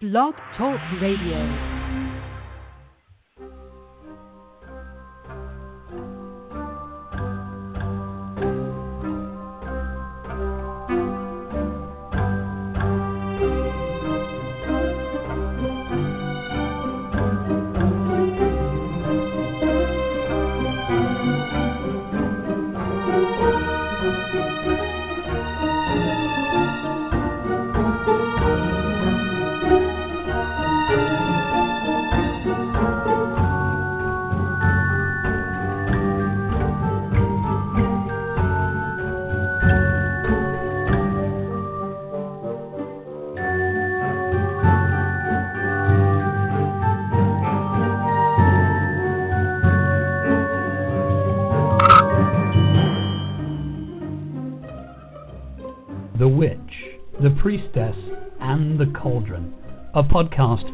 Blog Talk Radio.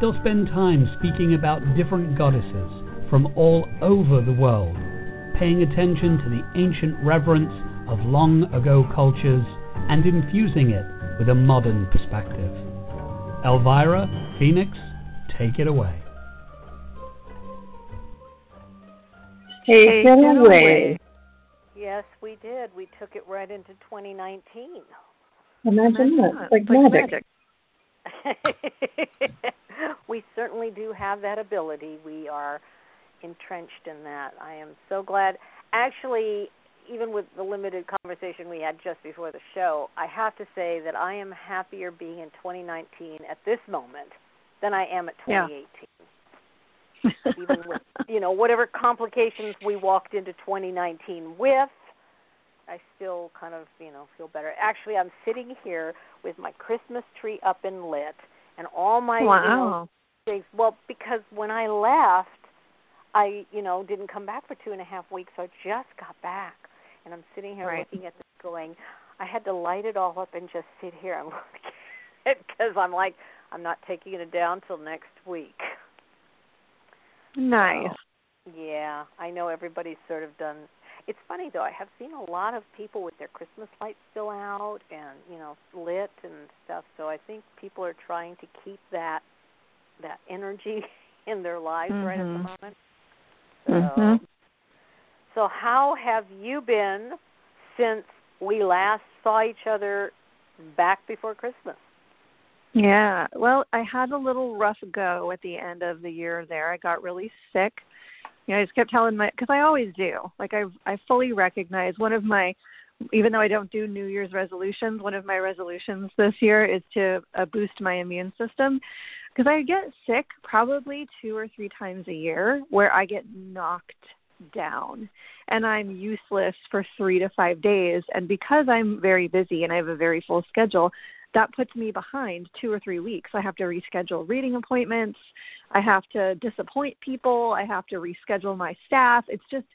They'll spend time speaking about different goddesses from all over the world, paying attention to the ancient reverence of long ago cultures and infusing it with a modern perspective. Elvyra, Phoenix, take it away. Take it away. Yes, we did. We took it right into 2019. Imagine that. Like, like magic. magic. we certainly do have that ability. We are entrenched in that. I am so glad. Actually, even with the limited conversation we had just before the show, I have to say that I am happier being in 2019 at this moment than I am at 2018. Yeah. even with you know whatever complications we walked into 2019 with, I still kind of, you know, feel better. Actually, I'm sitting here with my Christmas tree up and lit and all my wow. you know, things. Well, because when I left, I, you know, didn't come back for two and a half weeks. So I just got back, and I'm sitting here right. looking at this, going, I had to light it all up and just sit here and look at it because I'm like, I'm not taking it down till next week. Nice. So, yeah, I know everybody's sort of done it's funny though. I have seen a lot of people with their Christmas lights still out and you know lit and stuff. So I think people are trying to keep that that energy in their lives mm-hmm. right at the moment. So, mm-hmm. so how have you been since we last saw each other back before Christmas? Yeah, well, I had a little rough go at the end of the year there. I got really sick you know, I just kept telling my because I always do. Like I I fully recognize one of my even though I don't do New Year's resolutions, one of my resolutions this year is to uh, boost my immune system. Because I get sick probably two or three times a year where I get knocked down. And I'm useless for 3 to 5 days. And because I'm very busy and I have a very full schedule, that puts me behind two or three weeks. I have to reschedule reading appointments. I have to disappoint people. I have to reschedule my staff. It's just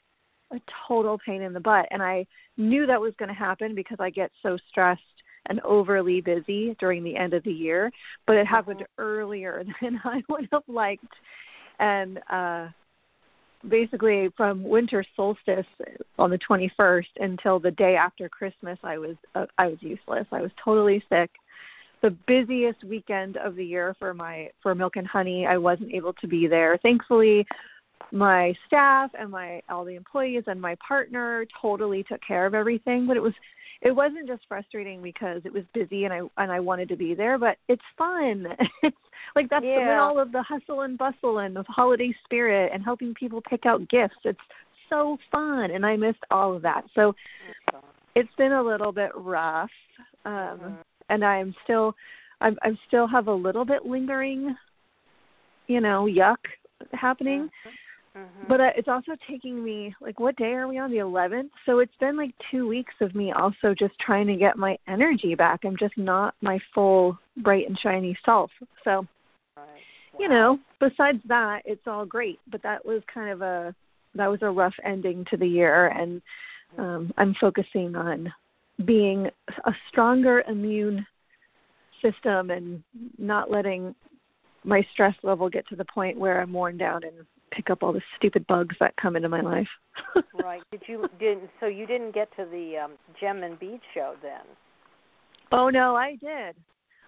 a total pain in the butt. And I knew that was going to happen because I get so stressed and overly busy during the end of the year. But it happened mm-hmm. earlier than I would have liked. And uh basically from winter solstice on the 21st until the day after Christmas I was uh, I was useless. I was totally sick the busiest weekend of the year for my for Milk and Honey. I wasn't able to be there. Thankfully, my staff and my all the employees and my partner totally took care of everything, but it was it wasn't just frustrating because it was busy and I and I wanted to be there, but it's fun. it's like that's yeah. the, all of the hustle and bustle and the holiday spirit and helping people pick out gifts. It's so fun and I missed all of that. So it's been a little bit rough. Um mm-hmm and I'm still I'm I still have a little bit lingering, you know, yuck happening. Mm-hmm. But uh, it's also taking me like what day are we on the 11th? So it's been like 2 weeks of me also just trying to get my energy back. I'm just not my full bright and shiny self. So right. you know, besides that, it's all great. But that was kind of a that was a rough ending to the year, and um, I'm focusing on being a stronger immune system and not letting my stress level get to the point where I'm worn down and pick up all the stupid bugs that come into my life. right. Did you didn't so you didn't get to the um gem and bead show then? Oh no, I did.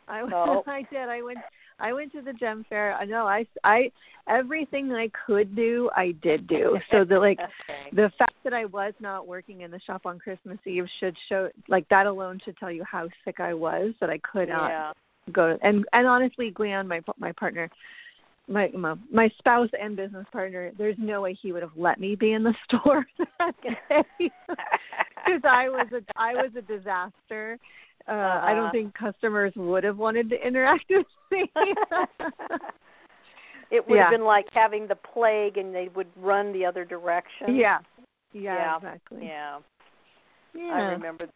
I oh. I did. I went I went to the gem fair. I know I I everything I could do, I did do. So the like okay. the fact that I was not working in the shop on Christmas Eve should show like that alone should tell you how sick I was that I could not yeah. go and and honestly Gleon my my partner my my my spouse and business partner there's no way he would have let me be in the store that day because I was a I was a disaster uh, uh-huh. I don't think customers would have wanted to interact with me. it would Yeah. have been like having the plague, and they would run the other direction. yeah. yeah, Yeah. exactly. Yeah. Yeah. I remember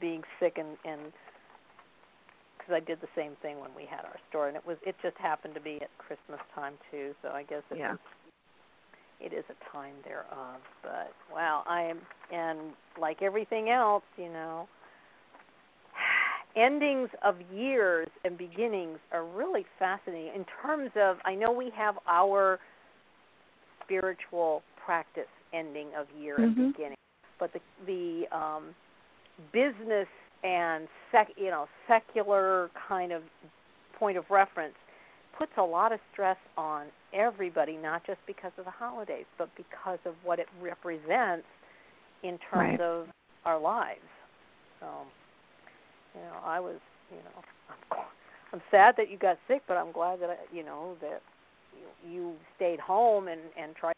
being sick and and because I did the same thing when we had our store, and it was it just happened to be at Christmas time too. So I guess it Yeah. was, it is a time thereof. But wow, I am and like everything else, you know, endings of years and beginnings are really fascinating in terms of I know we have our spiritual practice ending of year and Mhm. beginning, but the the um business and sec you know secular kind of point of reference puts a lot of stress on everybody not just because of the holidays but because of what it represents in terms Right. of our lives so you know i was you know i'm i'm sad that you got sick but i'm glad that I, you know that you, you stayed home and and tried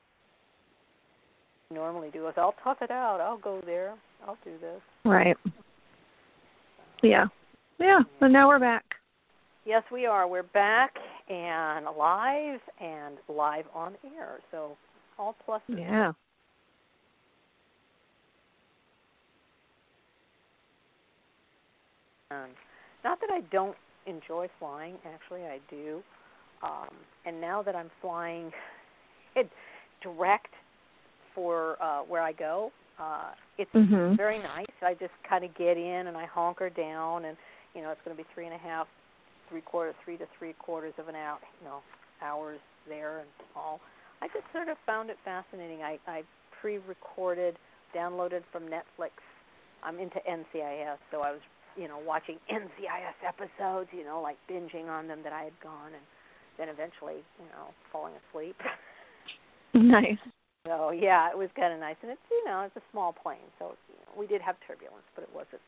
normally do is I'll tough it out. I'll go there. I'll do this. Right. Yeah. Yeah. And now we're back. Yes, we are. We're back and live and live on air. So all pluses. Yeah. Um, not that I don't enjoy flying. Actually, I do. Um, and now that I'm flying it direct for uh, where I go, uh, it's Mhm. very nice. I just kind of get in and I honker down, and you know it's going to be three and a half, three quarter, three to three quarters of an hour, you know, hours there and all. I just sort of found it fascinating. I, I pre-recorded, downloaded from Netflix. I'm into NCIS, so I was, you know, watching NCIS episodes, you know, like binging on them that I had gone, and then eventually, you know, falling asleep. Nice. So yeah, it was kind of nice, and it's you know it's a small plane, so you know, we did have turbulence, but it wasn't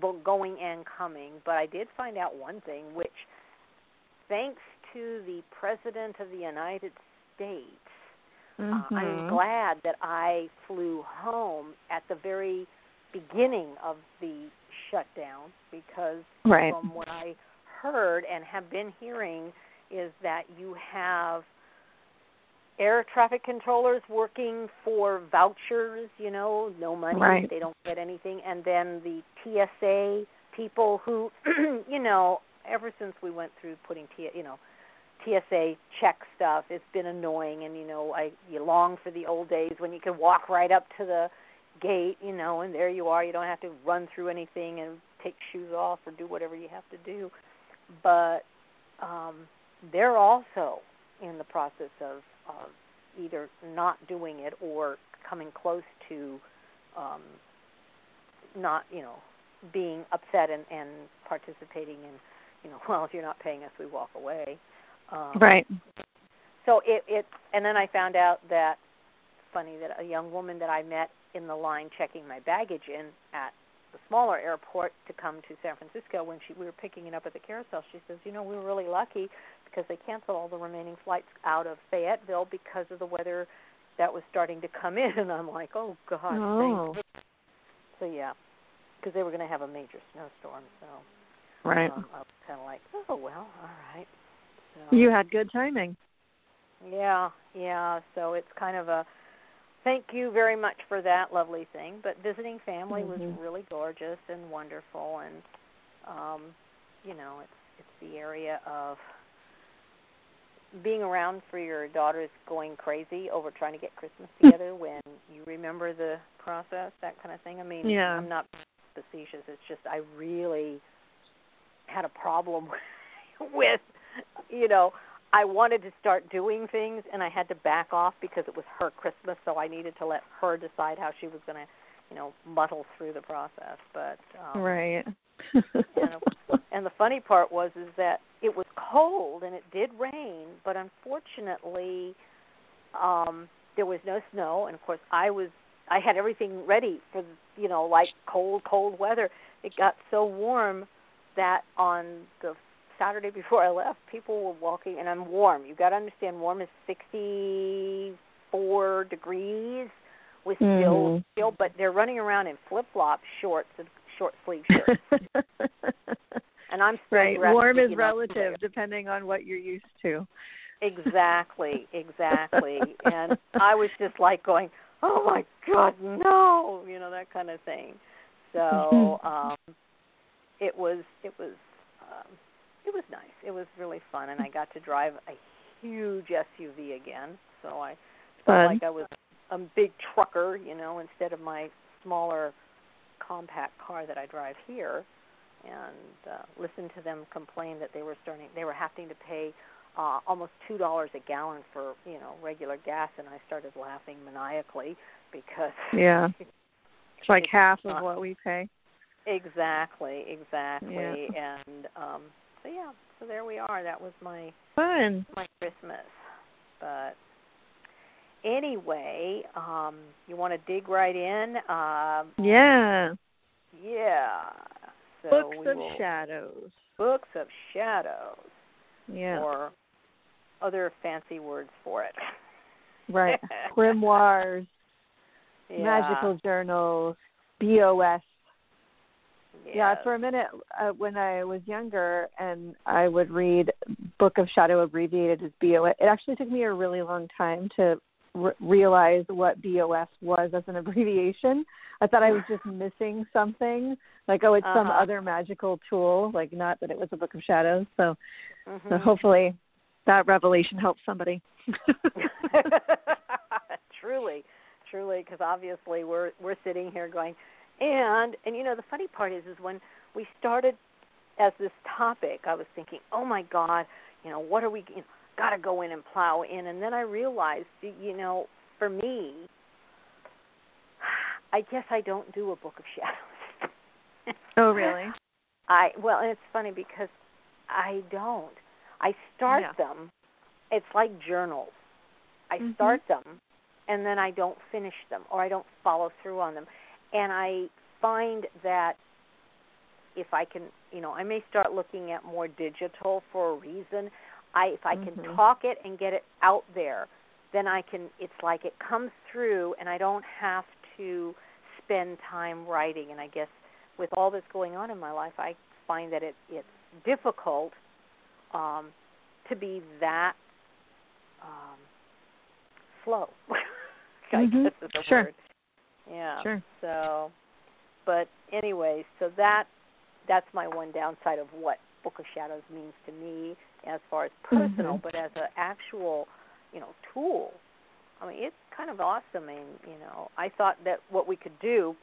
bo- going and coming. But I did find out one thing, which thanks to the president of the United States, uh, I'm Mhm. glad that I flew home at the very beginning of the shutdown because Right. from what I heard and have been hearing is that you have air traffic controllers working for vouchers, you know, no money, Right. they don't get anything, and then the TSA people who, you know, ever since we went through putting T, you know, TSA check stuff, it's been annoying, and you know, I you long for the old days when you could walk right up to the gate, you know, and there you are. You don't have to run through anything and take shoes off or do whatever you have to do. But um, they're also in the process of, of either not doing it or coming close to um, not, you know, being upset and, and participating in, you know, well, if you're not paying us, we walk away. Um, Right. so it it and then I found out that funny that a young woman that I met in the line checking my baggage in at the smaller airport to come to San Francisco when she we were picking it up at the carousel she says you know we were really lucky because they canceled all the remaining flights out of Fayetteville because of the weather that was starting to come in and I'm like oh god Oh. thank so yeah because they were going to have a major snowstorm so Right. um, I was kind of like oh well all right so You had good timing. yeah, yeah. So it's kind of a thank you very much for that lovely thing. But visiting family was Mhm. really gorgeous and wonderful, and um, you know, it's it's the area of being around for your daughters going crazy over trying to get Christmas together when you remember the process, that kind of thing. I mean, Yeah. I'm not facetious. It's just I really had a problem with, you know, I wanted to start doing things and I had to back off because it was her Christmas, so I needed to let her decide how she was going to, you know, muddle through the process. But um, right. and, and the funny part was is that it was cold and it did rain, but unfortunately, um, there was no snow. And of course, I was I had everything ready for you know like cold cold weather. It got so warm that on the Saturday before I left, people were walking, and I'm warm. You've got to understand, warm is 64 degrees with still Mhm. still, but they're running around in flip flops, shorts, and short sleeve shirts. and I'm still right. Warm is relative depending on what you're used to. Exactly, exactly. and I was just like going, "Oh my God, no!" You know that kind of thing. So um, it was, it was, um, it was nice. It was really fun, and I got to drive a huge SUV again. So I felt like I was a big trucker, you know, instead of my smaller compact car that I drive here. And uh, listen to them complain that they were starting, they were having to pay uh, almost two dollars a gallon for you know regular gas, and I started laughing maniacally because Yeah. It's like It's half not- of what we pay. exactly, exactly, and um, so yeah, so there we are. That was my Fun. my Christmas, but anyway, um, you want to dig right in? Um, Yeah. yeah. So Books of will, shadows. books of shadows, Yeah. or other fancy words for it. right. Grimoires, yeah. magical journals, BOS. Yeah, for a minute uh, when I was younger and I would read Book of Shadow abbreviated as BOS, it actually took me a really long time to r- realize what BOS was as an abbreviation. I thought I was just missing something, like oh, it's some Uh-huh. other magical tool, like not that it was a Book of Shadows. So, so Mhm. hopefully that revelation helps somebody. truly, truly, because obviously we're we're sitting here going, and and you know the funny part is is when we started as this topic, I was thinking, oh my God, you know what are we, you know, got to go in and plow in, and then I realized, you know, for me, I guess I don't do a book of shadows. oh, really? I well, and it's funny because I don't. I start Yeah. them. It's like journals. I Mhm. start them and then I don't finish them or I don't follow through on them. And I find that if I can, you know, I may start looking at more digital for a reason. I if I can Mhm. talk it and get it out there, then I can it's like it comes through and I don't have to spend time writing and I guess with all that's going on in my life, I find that it it's difficult um, to be that um, slow. I Mhm. guess is the Sure. word. Yeah. Sure. So, but anyway, so that that's my one downside of what Book of Shadows means to me as far as personal, Mhm. but as an actual, you know, tool. I mean, it's kind of awesome, and you know, I thought that what we could do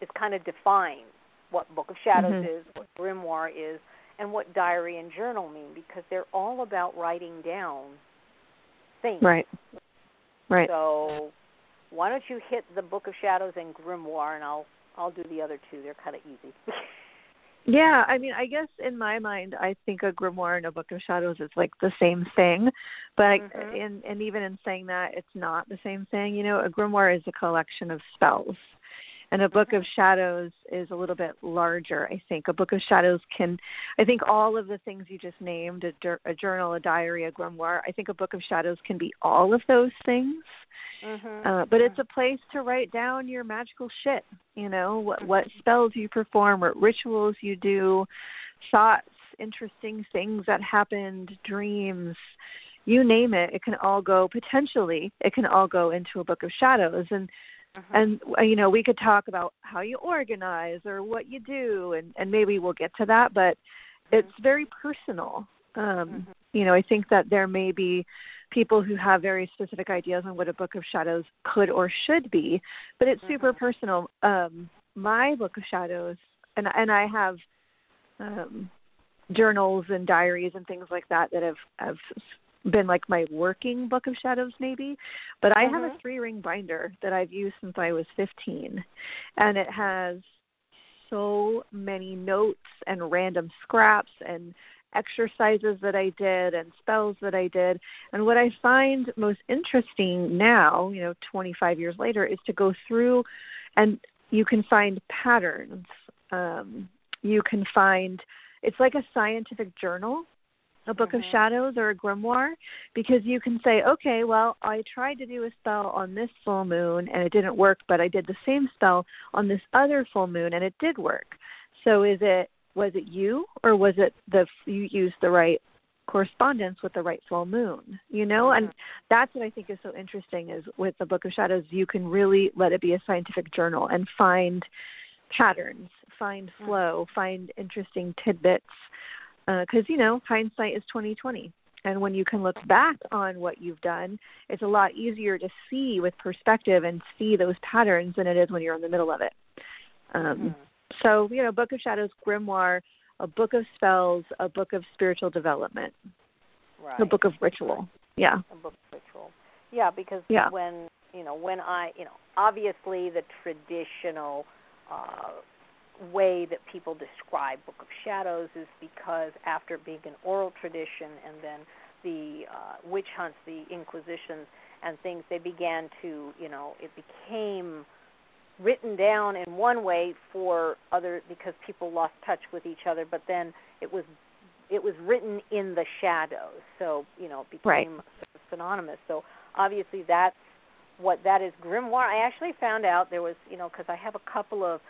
is kind of define what Book of Shadows Mhm. is, what Grimoire is, and what diary and journal mean, because they're all about writing down things. Right. Right. So why don't you hit the Book of Shadows and Grimoire, and I'll I'll do the other two. They're kind of easy. Yeah, I mean, I guess in my mind, I think a grimoire and a book of shadows is like the same thing, but I, Mhm. in and even in saying that, it's not the same thing. You know, a grimoire is a collection of spells, and a book of shadows is a little bit larger. I think a book of shadows can, I think all of the things you just named, a, dur- a journal, a diary, a grimoire. I think a book of shadows can be all of those things. mhm. Uh, but it's a place to write down your magical shit. You know what what spells you perform, what rituals you do, thoughts, interesting things that happened, dreams, you name it. It can all go potentially. It can all go into a book of shadows, and Mhm. and uh, you know we could talk about how you organize or what you do, and and maybe we'll get to that. But it's very personal, Um, Mhm. You know, I think that there may be people who have very specific ideas on what a book of shadows could or should be, but it's super Mhm. personal. Um, my book of shadows, and and I have um, journals and diaries and things like that that have have been like my working book of shadows maybe but i have a Mhm. three ring binder that i've used since i was 15 and it has so many notes and random scraps and exercises that I did and spells that I did. And what I find most interesting now, you know, 25 years later, is to go through and you can find patterns. Um, you can find, it's like a scientific journal, a book of Mhm. shadows or a grimoire, because you can say, okay, well, I tried to do a spell on this full moon and it didn't work, but I did the same spell on this other full moon and it did work. So is it was it you or was it the you used the right correspondence with the right full moon you know and that's what i think is so interesting is with the book of shadows you can really let it be a scientific journal and find patterns find flow find interesting tidbits because you know hindsight is 2020 and when you can look back on what you've done it's a lot easier to see with perspective and see those patterns than it is when you're in the middle of it um, Mhm. so, you know, Book of Shadows, Grimoire, a book of spells, a book of spiritual development, Right. a book of ritual. Yeah. a book of ritual. Yeah, because Yeah. when you know when I you know obviously the traditional uh, way that people describe Book of Shadows is because after being an oral tradition and then the uh, witch hunts, the inquisitions and things, they began to you know it became written down in one way for other because people lost touch with each other, but then it was it was written in the shadows, so you know it became Right. sort of synonymous. So obviously that's what that is. Grimoire. I actually found out there was you know because I have a couple of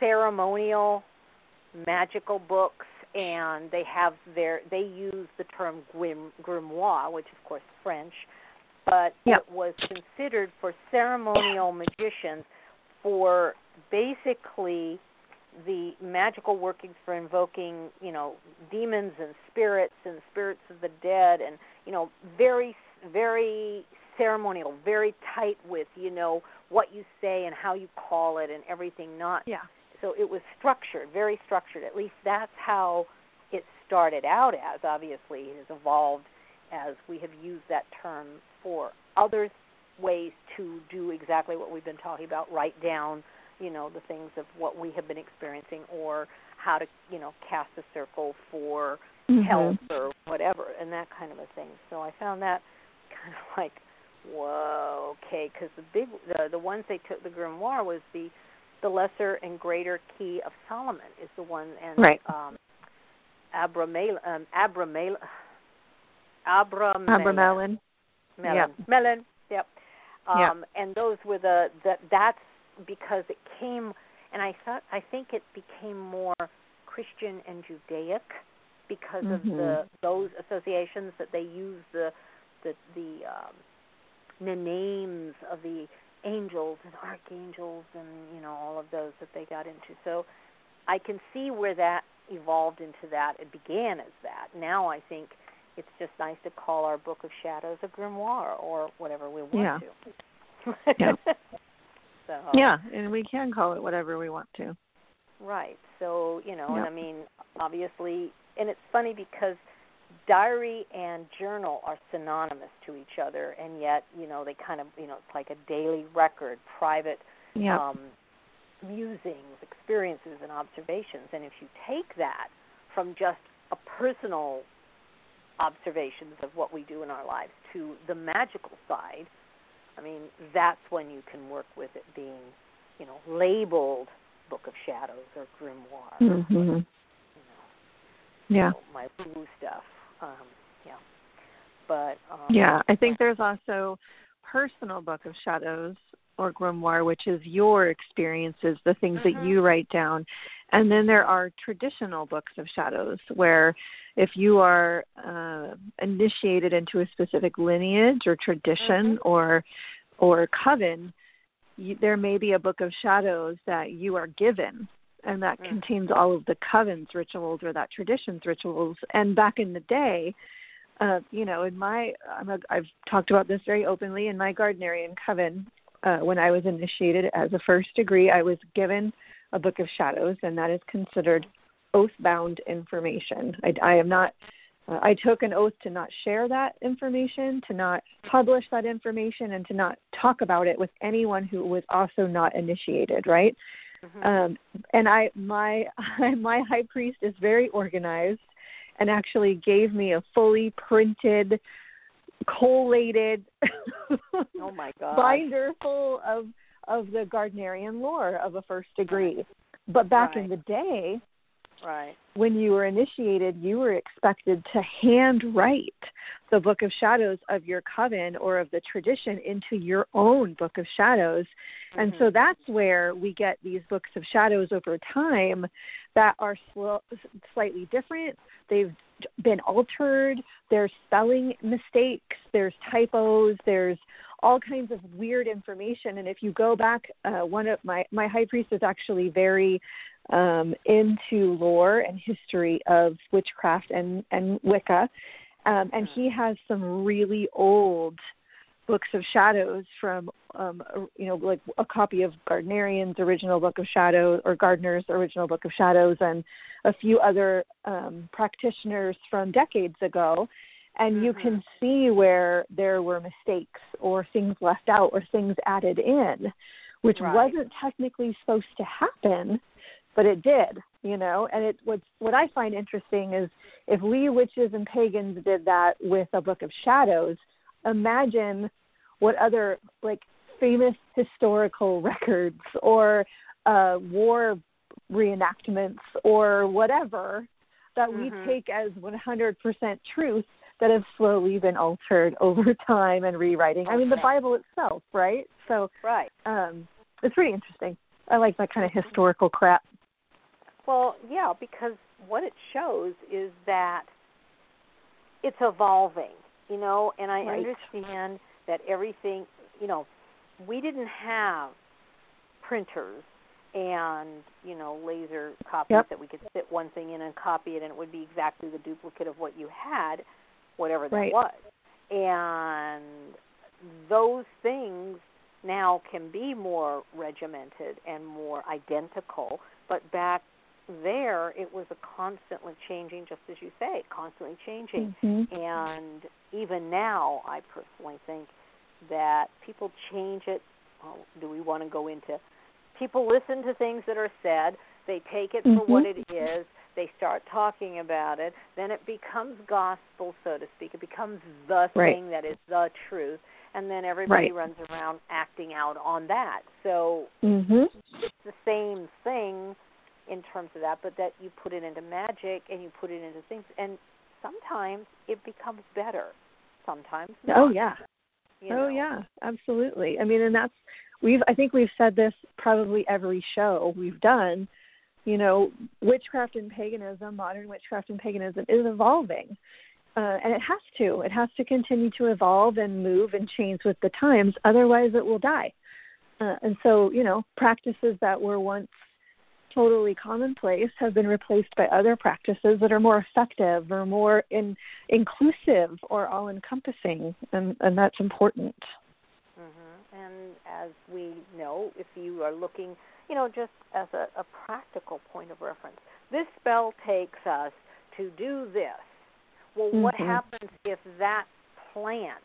ceremonial magical books and they have their they use the term grim, grimoire which of course is french but Yep. it was considered for ceremonial magicians for basically the magical workings for invoking you know demons and spirits and spirits of the dead and you know very very ceremonial very tight with you know what you say and how you call it and everything not Yeah. So it was structured, very structured. At least that's how it started out as. Obviously, it has evolved as we have used that term for other ways to do exactly what we've been talking about. Write down, you know, the things of what we have been experiencing, or how to, you know, cast a circle for Mhm. health or whatever, and that kind of a thing. So I found that kind of like, whoa, okay, because the big, the the ones they took the grimoire was the the lesser and greater key of Solomon is the one, and Right. um, Abramel, um, Abramel, Abramelin, Abramelin. Melon, Yep. Melon, yep. Um, Yep. And those were the that that's because it came, and I thought I think it became more Christian and Judaic because of Mhm. the those associations that they use the the the um, the names of the angels and archangels and you know all of those that they got into. So I can see where that evolved into that. It began as that. Now I think it's just nice to call our book of shadows a grimoire or whatever we want Yeah. to. Yeah. so Yeah, and we can call it whatever we want to. Right. So, you know, and I mean, obviously, and it's funny because diary and journal are synonymous to each other, and yet, you know, they kind of, you know, it's like a daily record, private Yeah. um, musings, experiences, and observations. And if you take that from just a personal observations of what we do in our lives to the magical side, I mean, that's when you can work with it being, you know, labeled Book of Shadows or Grimoire. Mhm. You know, Yeah. so my woo stuff. Um, yeah. But um, Yeah, I think there's also personal book of shadows or grimoire, which is your experiences, the things that Mhm. you write down. And then there are traditional books of shadows where if you are uh, initiated into a specific lineage or tradition Mhm. or or coven, you, there may be a book of shadows that you are given and that Mm. contains all of the coven's rituals or that tradition's rituals. And back in the day, uh, you know, in my, I'm a, I've talked about this very openly in my Gardnerian coven. Uh, when I was initiated as a first degree, I was given a book of shadows, and that is considered oath-bound information. I, I am not. Uh, I took an oath to not share that information, to not publish that information, and to not talk about it with anyone who was also not initiated. Right. Mhm. Um, and I my my high priest is very organized and actually gave me a fully printed collated oh my god. binder full of of the Gardnerian lore of a first degree. But back in the day, Right. when you were initiated, you were expected to handwrite the Book of Shadows of your coven or of the tradition into your own Book of Shadows. And so Mhm. that's where we get these Books of Shadows over time that are sl- slightly different. They've been altered. There's spelling mistakes. There's typos. There's all kinds of weird information. And if you go back, uh, one of my my high priest is actually very um, into lore and history of witchcraft and and Wicca, um, and he has some really old books of shadows from um, you know like a copy of Gardnerian's original book of shadows or Gardner's original book of shadows and a few other um, practitioners from decades ago and you Mhm. can see where there were mistakes or things left out or things added in which Right. wasn't technically supposed to happen but it did you know and it what's what i find interesting is if we witches and pagans did that with a book of shadows imagine what other like famous historical records or uh war reenactments or whatever that we Mhm. take as 100% truth that have slowly been altered over time and rewriting. I mean, the Bible itself, right? So Right. um, it's pretty interesting. I like that kind of historical crap. Well, yeah, because what it shows is that it's evolving, you know, and I Right. understand that everything, you know, we didn't have printers and, you know, laser copies Yep. that we could fit one thing in and copy it and it would be exactly the duplicate of what you had, whatever that Right. was. And those things now can be more regimented and more identical, but back there it was a constantly changing just as you say constantly changing Mm-hmm. and even now i personally think that people change it well, do we want to go into people listen to things that are said they take it for what Mhm. it is they start talking about it then it becomes gospel so to speak it becomes the Right. thing that is the truth and then everybody Right. runs around acting out on that so Mm-hmm. it's the same thing in terms of that, but that you put it into magic and you put it into things, and sometimes it becomes better. Sometimes not. Oh yeah. you oh yeah, absolutely. I mean, and that's we've I think we've said this probably every show we've done. You know, witchcraft and paganism, modern witchcraft and paganism is evolving. Uh, and it has to. It has to continue to evolve and move and change with the times. Otherwise, it will die. Uh, and so, you know, practices that were once totally commonplace have been replaced by other practices that are more effective or more in, inclusive or all encompassing, and, and that's important. hmm And as we know, if you are looking, you know, just as a, a practical point of reference, this spell takes us to do this. Well, what Mhm. happens if that plant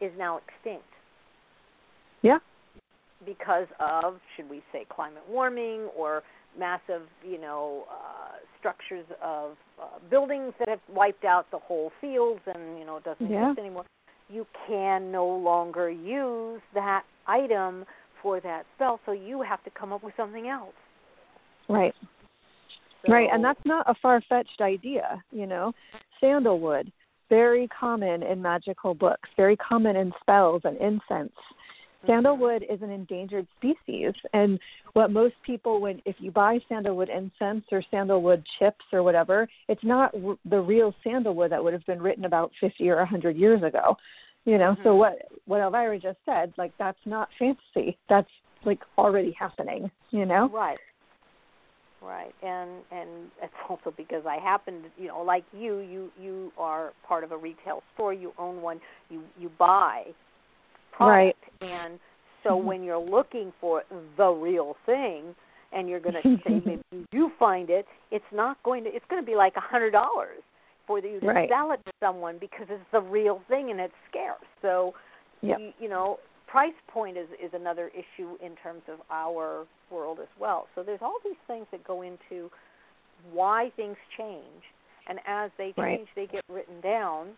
is now extinct? Yeah. because of, should we say, climate warming or massive, you know, uh, structures of uh, buildings that have wiped out the whole fields and you know it doesn't Yeah. exist anymore. You can no longer use that item for that spell, so you have to come up with something else. Right. So, Right, and that's not a far fetched idea, you know. Sandalwood, very common in magical books, very common in spells and incense. mhm. Sandalwood is an endangered species, and what most people, when if you buy sandalwood incense or sandalwood chips or whatever, it's not the real sandalwood that would have been written about 50 or 100 years ago. You know, so Mhm. what what Elvyra just said, like that's not fantasy. That's like already happening. You know. Right. right and and it's also because i happen to you know like you you you are part of a retail store you own one you you buy product right. and so mm-hmm. when you're looking for the real thing and you're going to say maybe you do find it it's not going to it's going to be like a hundred dollars for you to right. sell it to someone because it's the real thing and it's scarce so yep. you, you know price point is is another issue in terms of our world as well. So there's all these things that go into why things change, and as they change, right. they get written down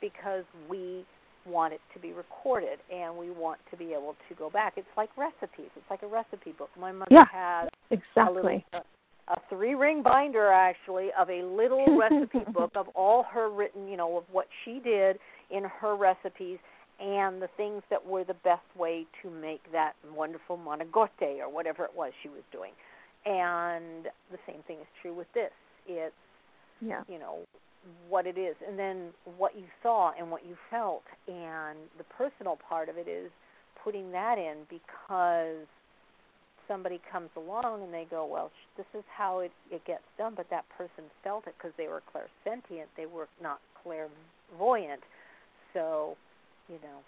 because we want it to be recorded and we want to be able to go back. It's like recipes. It's like a recipe book. My mother yeah, has exactly. a, little, a, three ring binder actually of a little recipe book of all her written, you know, of what she did in her recipes and the things that were the best way to make that wonderful monogote or whatever it was she was doing. And the same thing is true with this. It's yeah. you know what it is and then what you saw and what you felt and the personal part of it is putting that in because somebody comes along and they go, well, sh- this is how it, it gets done, but that person felt it because they were clairsentient, they were not clairvoyant. So you know,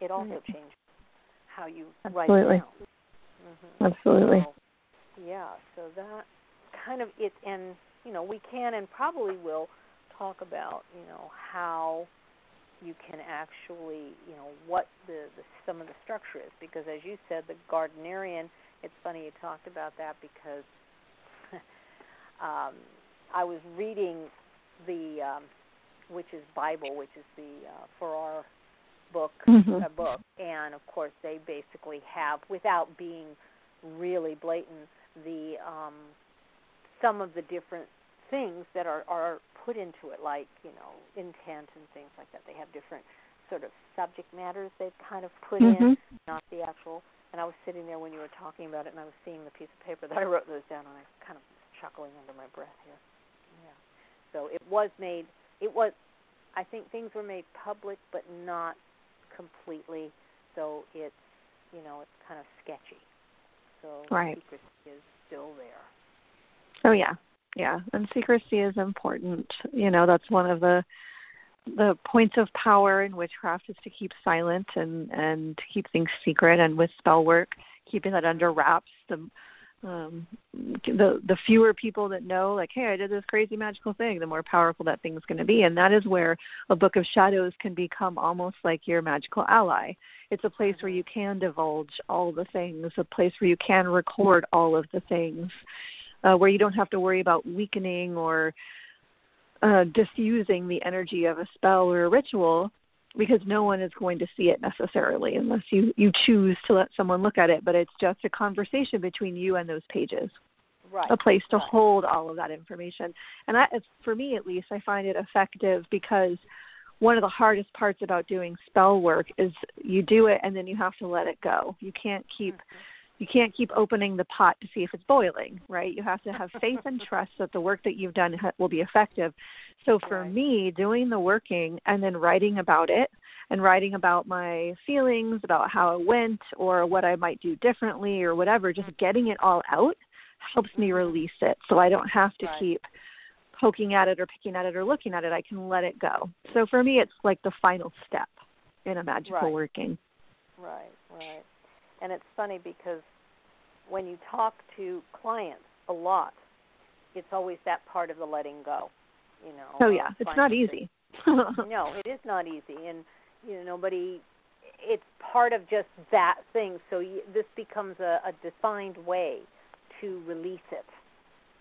it also right. changes how you Absolutely. write down. Mm-hmm. Absolutely. So, yeah, so that kind of it, and you know, we can and probably will talk about you know how you can actually you know what the, the some of the structure is because as you said the Gardnerian it's funny you talked about that because um, I was reading the um, Witch's Bible, which is the uh, Farrar book mm-hmm. a book and of course they basically have without being really blatant the um some of the different things that are are put into it like you know intent and things like that they have different sort of subject matters they've kind of put mm-hmm. in not the actual and I was sitting there when you were talking about it and I was seeing the piece of paper that I wrote those down and I was kind of chuckling under my breath here yeah so it was made it was I think things were made public but not completely, so it's you know it's kind of sketchy. So right. secrecy is still there. Oh yeah, yeah, and secrecy is important. You know, that's one of the the points of power in witchcraft is to keep silent and and to keep things secret. And with spell work, keeping that under wraps. The um the the fewer people that know like hey i did this crazy magical thing the more powerful that thing's going to be and that is where a book of shadows can become almost like your magical ally it's a place where you can divulge all the things a place where you can record all of the things uh, where you don't have to worry about weakening or uh, diffusing the energy of a spell or a ritual because no one is going to see it necessarily unless you you choose to let someone look at it. But it's just a conversation between you and those pages right. a place to right. hold all of that information. And I, for me at least i find it effective because one of the hardest parts about doing spell work is you do it and then you have to let it go. You can't keep mm-hmm you can't keep opening the pot to see if it's boiling, right? You have to have faith and trust that the work that you've done will be effective. So for right. me, doing the working and then writing about it and writing about my feelings, about how it went or what I might do differently or whatever, just mm-hmm. getting it all out helps me mm-hmm. release it so I don't have to right. keep poking at it or picking at it or looking at it. I can let it go. So for me, it's like the final step in a magical right. working. Right, right. And it's funny because when you talk to clients a lot, it's always that part of the letting go. You know. Oh yeah, it's not easy. no, it is not easy, and you know nobody. It's part of just that thing. So you, this becomes a, a defined way to release it,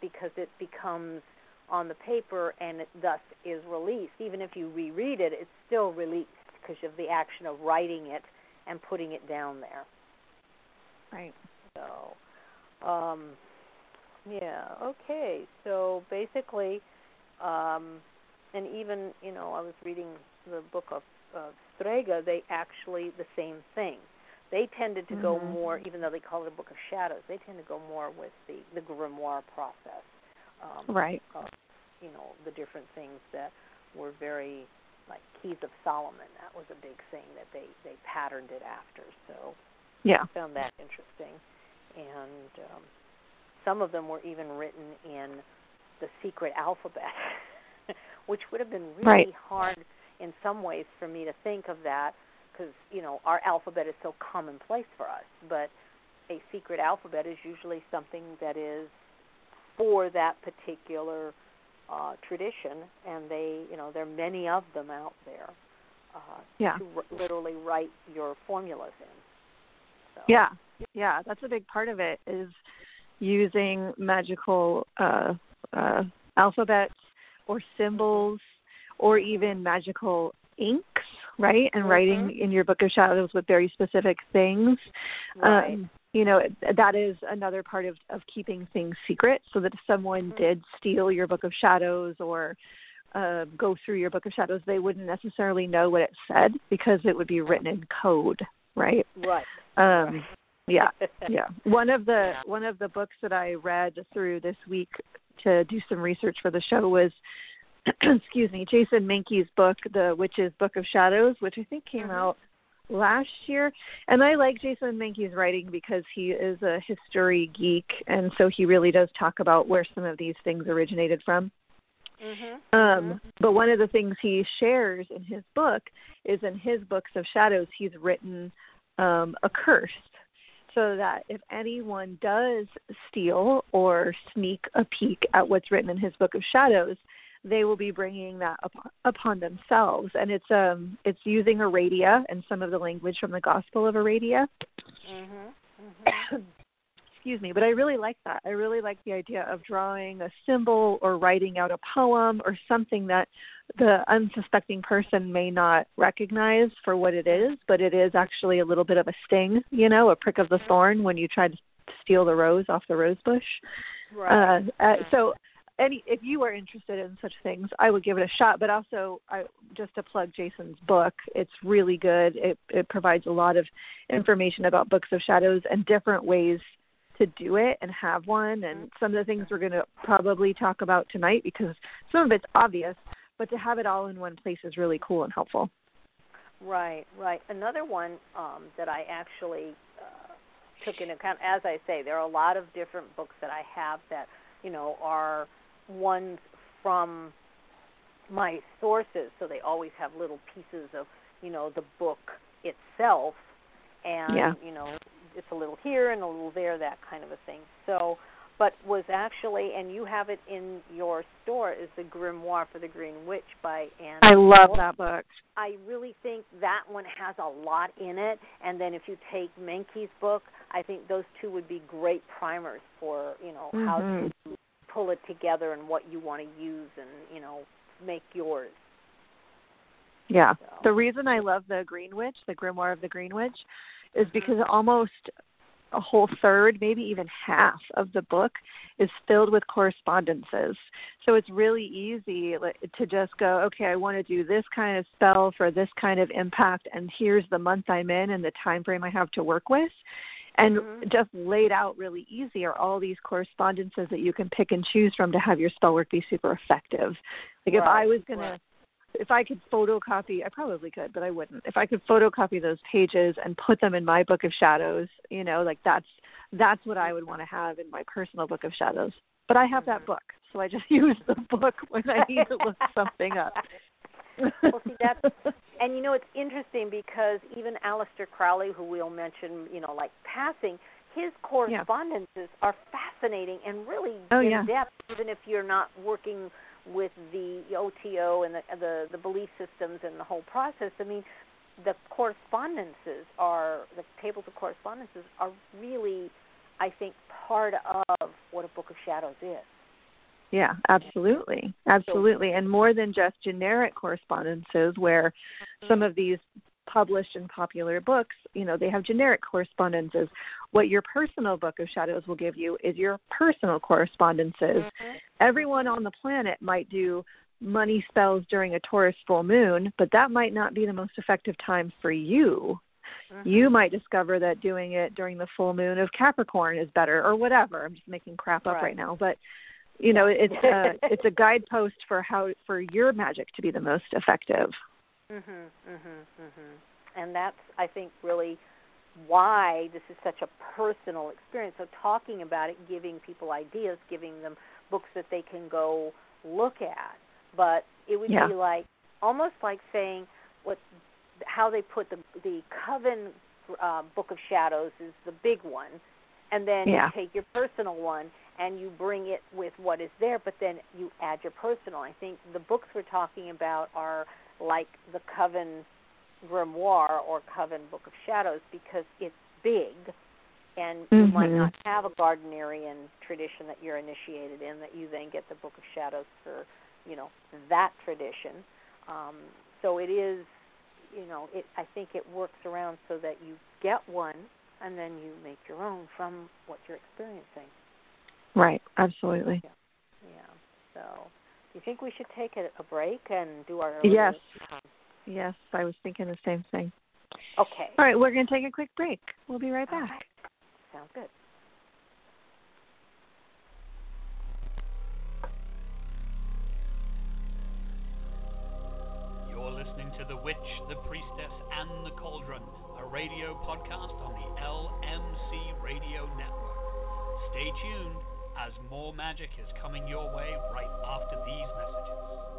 because it becomes on the paper and it thus is released. Even if you reread it, it's still released because of the action of writing it and putting it down there. Right. So, um, yeah, okay. So basically, um, and even you know, I was reading the book of, of Strega. They actually the same thing. They tended to mm-hmm. go more, even though they call it a book of shadows. They tend to go more with the the grimoire process. Um, right. Of, you know, the different things that were very like Keys of Solomon. That was a big thing that they they patterned it after. So yeah I found that interesting and um some of them were even written in the secret alphabet, which would have been really right. hard in some ways for me to think of that because you know our alphabet is so commonplace for us, but a secret alphabet is usually something that is for that particular uh, tradition, and they, you know, there are many of them out there uh, yeah. to r- literally write your formulas in. So. Yeah, yeah, that's a big part of it is using magical uh, uh, alphabets or symbols or even magical inks, right? And mm-hmm. writing in your book of shadows with very specific things. Right. Um, you know that is another part of of keeping things secret so that if someone mm-hmm. did steal your book of shadows or uh, go through your book of shadows they wouldn't necessarily know what it said because it would be written in code right right um yeah yeah one of the one of the books that i read through this week to do some research for the show was excuse me jason mankey's book the witch's book of shadows which i think came mm-hmm. out last year. And I like Jason Mankey's writing because he is a history geek, and so he really does talk about where some of these things originated from. Mm-hmm. Um, mm-hmm. But one of the things he shares in his book is in his books of shadows, he's written um, a curse so that if anyone does steal or sneak a peek at what's written in his book of shadows, they will be bringing that upon, upon themselves and it's um it's using Aradia and some of the language from the gospel of Aradia mm-hmm. Mm-hmm. excuse me but i really like that i really like the idea of drawing a symbol or writing out a poem or something that the unsuspecting person may not recognize for what it is but it is actually a little bit of a sting you know a prick of the thorn when you try to steal the rose off the rose bush right. uh, uh, so any if you are interested in such things, I would give it a shot. But also, I, just to plug Jason's book, it's really good. It it provides a lot of information about books of shadows and different ways to do it and have one. And some of the things we're going to probably talk about tonight because some of it's obvious, but to have it all in one place is really cool and helpful. Right, right. Another one um, that I actually uh, took into account, as I say, there are a lot of different books that I have that you know are ones from my sources, so they always have little pieces of you know the book itself, and yeah. you know it's a little here and a little there, that kind of a thing. So, but was actually, and you have it in your store, is the Grimoire for the Green Witch by Ann. I love Moura. that book. I really think that one has a lot in it, and then if you take Mankey's book, I think those two would be great primers for you know mm-hmm. how to pull it together and what you want to use and you know make yours. Yeah. So. The reason I love the Green Witch, the Grimoire of the Green Witch, is Mm-hmm. because almost a whole third, maybe even half of the book is filled with correspondences. So it's really easy to just go, okay, I want to do this kind of spell for this kind of impact, and here's the month I'm in and the time frame I have to work with. And mm-hmm. just laid out really easy are all these correspondences that you can pick and choose from to have your spell work be super effective. Like if. I was gonna right if I could photocopy, I probably could, but I wouldn't. If I could photocopy those pages and put them in my book of shadows, you know, like that's that's what I would want to have in my personal book of shadows. But I have that mm-hmm. book, so I just use the book when I need to look something up. well, see that's and you know it's interesting because even Aleister Crowley, who we'll mention, you know, like passing, his correspondences yeah. are fascinating and really oh, in yeah. depth, even if you're not working with the OTO and the, the the belief systems and the whole process. I mean, the correspondences are the tables of correspondences are really, I think, part of what a book of shadows is. Yeah, absolutely. Absolutely. And more than just generic correspondences where some of these published and popular books, you know, they have generic correspondences. What your personal book of shadows will give you is your personal correspondences. Mm-hmm. Everyone on the planet might do money spells during a Taurus full moon, but that might not be the most effective time for you. Mm-hmm. You might discover that doing it during the full moon of Capricorn is better or whatever. I'm just making crap up right, right now, but you know, it's a it's a guidepost for how for your magic to be the most effective. Mhm, mhm, mhm. And that's I think really why this is such a personal experience. So talking about it, giving people ideas, giving them books that they can go look at. But it would yeah. be like almost like saying what how they put the the Coven uh, Book of Shadows is the big one, and then yeah. you take your personal one and you bring it with what is there, but then you add your personal. I think the books we're talking about are like the Coven grimoire or Coven Book of Shadows because it's big and you mm-hmm. might not have a Gardnerian tradition that you're initiated in that you then get the Book of Shadows for, you know, that tradition. Um, so it is, you know, it I think it works around so that you get one and then you make your own from what you're experiencing. Right, absolutely. Yeah. yeah. So, you think we should take a, a break and do our Yes. Yes, I was thinking the same thing. Okay. All right, we're going to take a quick break. We'll be right back. Right. Sounds good. You're listening to The Witch, The Priestess, and The Cauldron, a radio podcast on the LMC Radio Network. Stay tuned as more magic is coming your way right after these messages.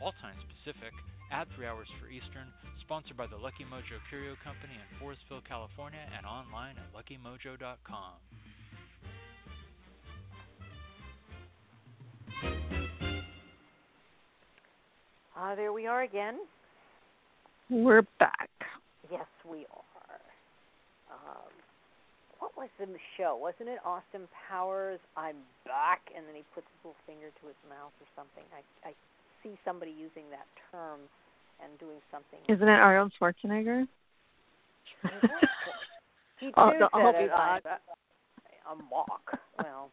All times Pacific, at 3 hours for Eastern, sponsored by the Lucky Mojo Curio Company in Forestville, California, and online at luckymojo.com. Ah, there we are again. We're back. Yes, we are. Um, what was the show? Wasn't it Austin Powers? I'm back, and then he puts his little finger to his mouth or something. I I see somebody using that term and doing something. Isn't it Arnold Schwarzenegger? he too I'll, said I'll it. be back. I, a mock. Well,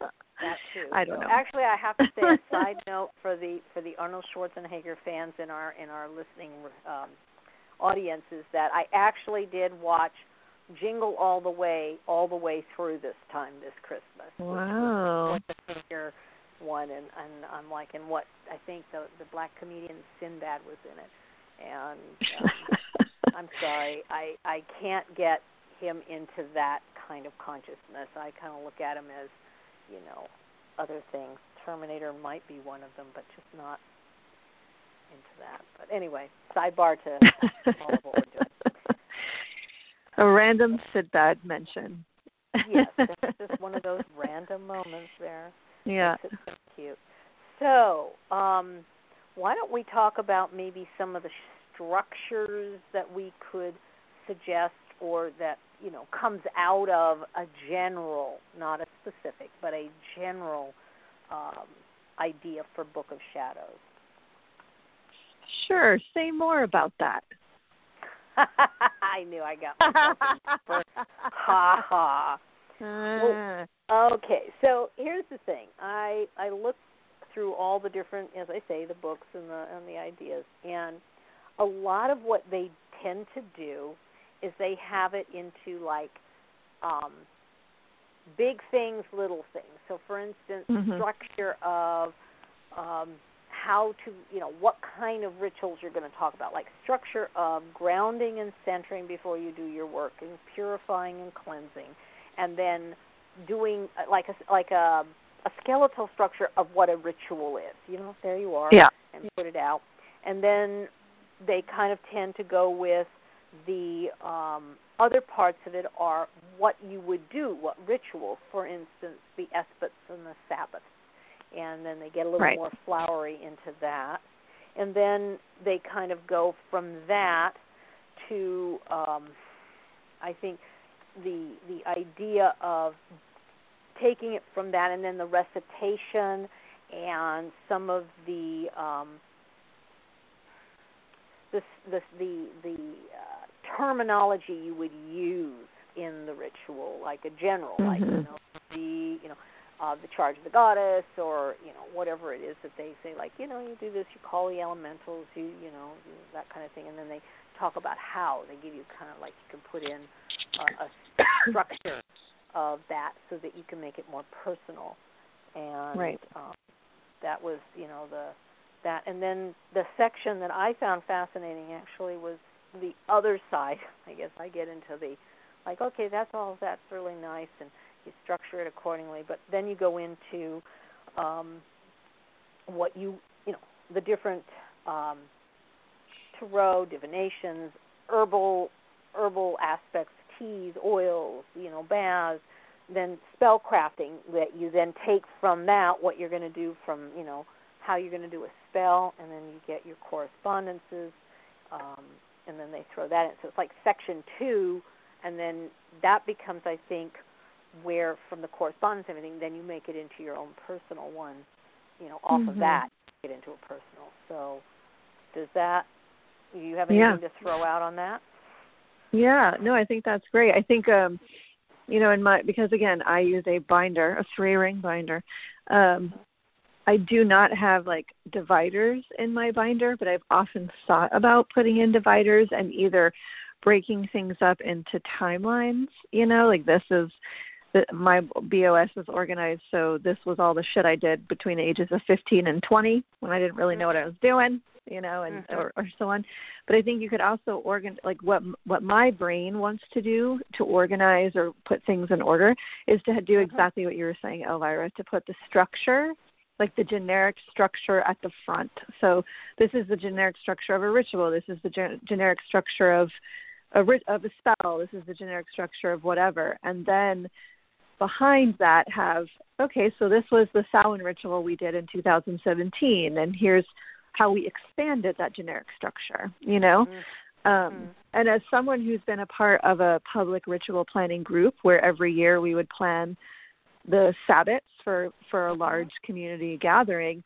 that too. I don't know. Actually, I have to say a side note for the for the Arnold Schwarzenegger fans in our in our listening um, audience is that I actually did watch Jingle All the Way all the way through this time this Christmas. Wow. was the finger one, and and I'm like, and what I think the the black comedian Sinbad was in it, and um, I'm sorry, I I can't get him into that kind of consciousness. I kind of look at him as, you know, other things. Terminator might be one of them, but just not into that. But anyway, sidebar to all of what we're doing. A random Sinbad mention. Yes, it's just one of those random moments there. Yeah. Makes it so cute. So, um, why don't we talk about maybe some of the structures that we could suggest or that, you know, comes out of a general, not a specific, but a general um, idea for Book of Shadows? Sure. Say more about that. I knew I got for ha Ah. Okay, so here's the thing. I I looked through all the different, as I say, the books and the and the ideas, and a lot of what they tend to do is they have it into like um, big things, little things. So, for instance, Mhm. structure of um, how to, you know, what kind of rituals you're going to talk about, like structure of grounding and centering before you do your work, and purifying and cleansing, and then doing uh, like a like a a skeletal structure of what a ritual is. You know, there you are, Yeah. and put it out, and then they kind of tend to go with the um, other parts of it are what you would do, what rituals, for instance, the esbats and the sabbaths, and then they get a little Right. more flowery into that, and then they kind of go from that to, um, I think, the the idea of taking it from that, and then the recitation and some of the um, the the the, the uh, terminology you would use in the ritual, like a general, mm-hmm. like you know the you know uh, the charge of the goddess, or you know whatever it is that they say, like you know you do this, you call the elementals, you you know that kind of thing, and then they talk about how they give you kind of like you can put in a, a structure of that so that you can make it more personal, and right. um, that was you know the that and then the section that I found fascinating actually was the other side. I guess I get into the like okay that's all that's really nice and you structure it accordingly, but then you go into um, what you you know the different um, tarot divinations, herbal herbal aspects, teas, oils, you know, baths, then spell crafting that you then take from that what you're going to do from you know how you're going to do a spell, and then you get your correspondences, um, and then they throw that in. So it's like section two, and then that becomes, I think, where from the correspondence and everything, then you make it into your own personal one. You know, off mm-hmm. of that, get into a personal. So does that? Do you have anything yeah. to throw out on that? Yeah, no, I think that's great. I think um you know, in my because again, I use a binder, a three ring binder. Um I do not have like dividers in my binder, but I've often thought about putting in dividers and either breaking things up into timelines, you know, like this is the, my BOS is organized so this was all the shit I did between the ages of 15 and 20 when I didn't really know what I was doing, you know, and mm-hmm. or, or so on. But I think you could also organ like what what my brain wants to do to organize or put things in order is to do mm-hmm. exactly what you were saying, Elvyra, to put the structure like the generic structure at the front. So this is the generic structure of a ritual. This is the gen- generic structure of a of a spell. This is the generic structure of whatever, and then behind that have okay. So this was the Samhain ritual we did in 2017, and here's how we expanded that generic structure. You know. Mm-hmm. Um, and as someone who's been a part of a public ritual planning group where every year we would plan the sabbats for for a large community gathering